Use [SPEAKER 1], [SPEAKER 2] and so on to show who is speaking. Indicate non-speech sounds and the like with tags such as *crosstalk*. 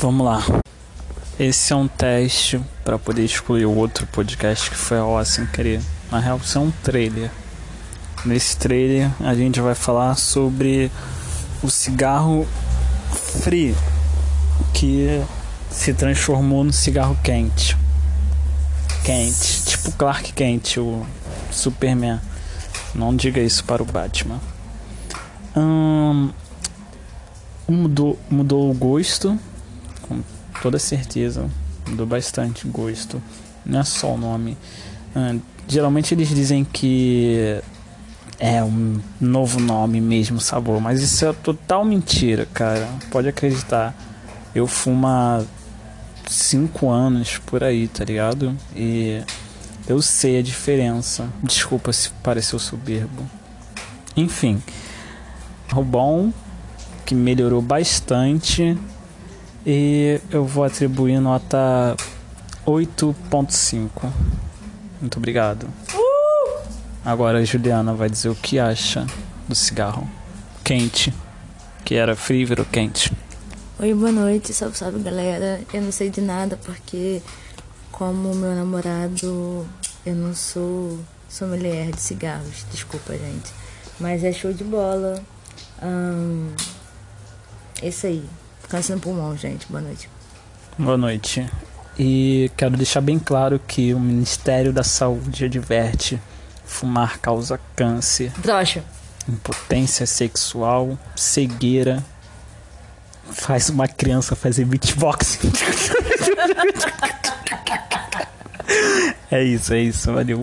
[SPEAKER 1] Vamos lá. Esse é um teste para poder excluir o outro podcast que foi ao sem querer. Na real, isso é um trailer. Nesse trailer a gente vai falar sobre o cigarro free que se transformou no cigarro quente. Quente, tipo Clark Kent, o Superman. Não diga isso para o Batman. Hum, mudou, mudou o gosto, com toda certeza. Mudou bastante gosto. Não é só o nome. Hum, geralmente eles dizem que é um novo nome mesmo, sabor. Mas isso é total mentira, cara. Pode acreditar. Eu fumo há 5 anos por aí, tá ligado? E eu sei a diferença. Desculpa se pareceu soberbo. Enfim, o bom que melhorou bastante e eu vou atribuir nota 8.5. Muito obrigado. Agora a Juliana vai dizer o que acha do cigarro quente, que era frio virou quente.
[SPEAKER 2] Oi, boa noite, salve, salve galera. Eu não sei de nada porque, como meu namorado, eu não sou sommelier de cigarros, desculpa, gente. Mas é show de bola. Hum, isso aí. Câncer no pulmão, gente. Boa noite.
[SPEAKER 1] Boa noite. E quero deixar bem claro que o Ministério da Saúde adverte Fumar causa câncer.
[SPEAKER 2] Drocha.
[SPEAKER 1] Impotência sexual, cegueira. Faz uma criança fazer beatbox. *laughs* é isso, é isso. Valeu.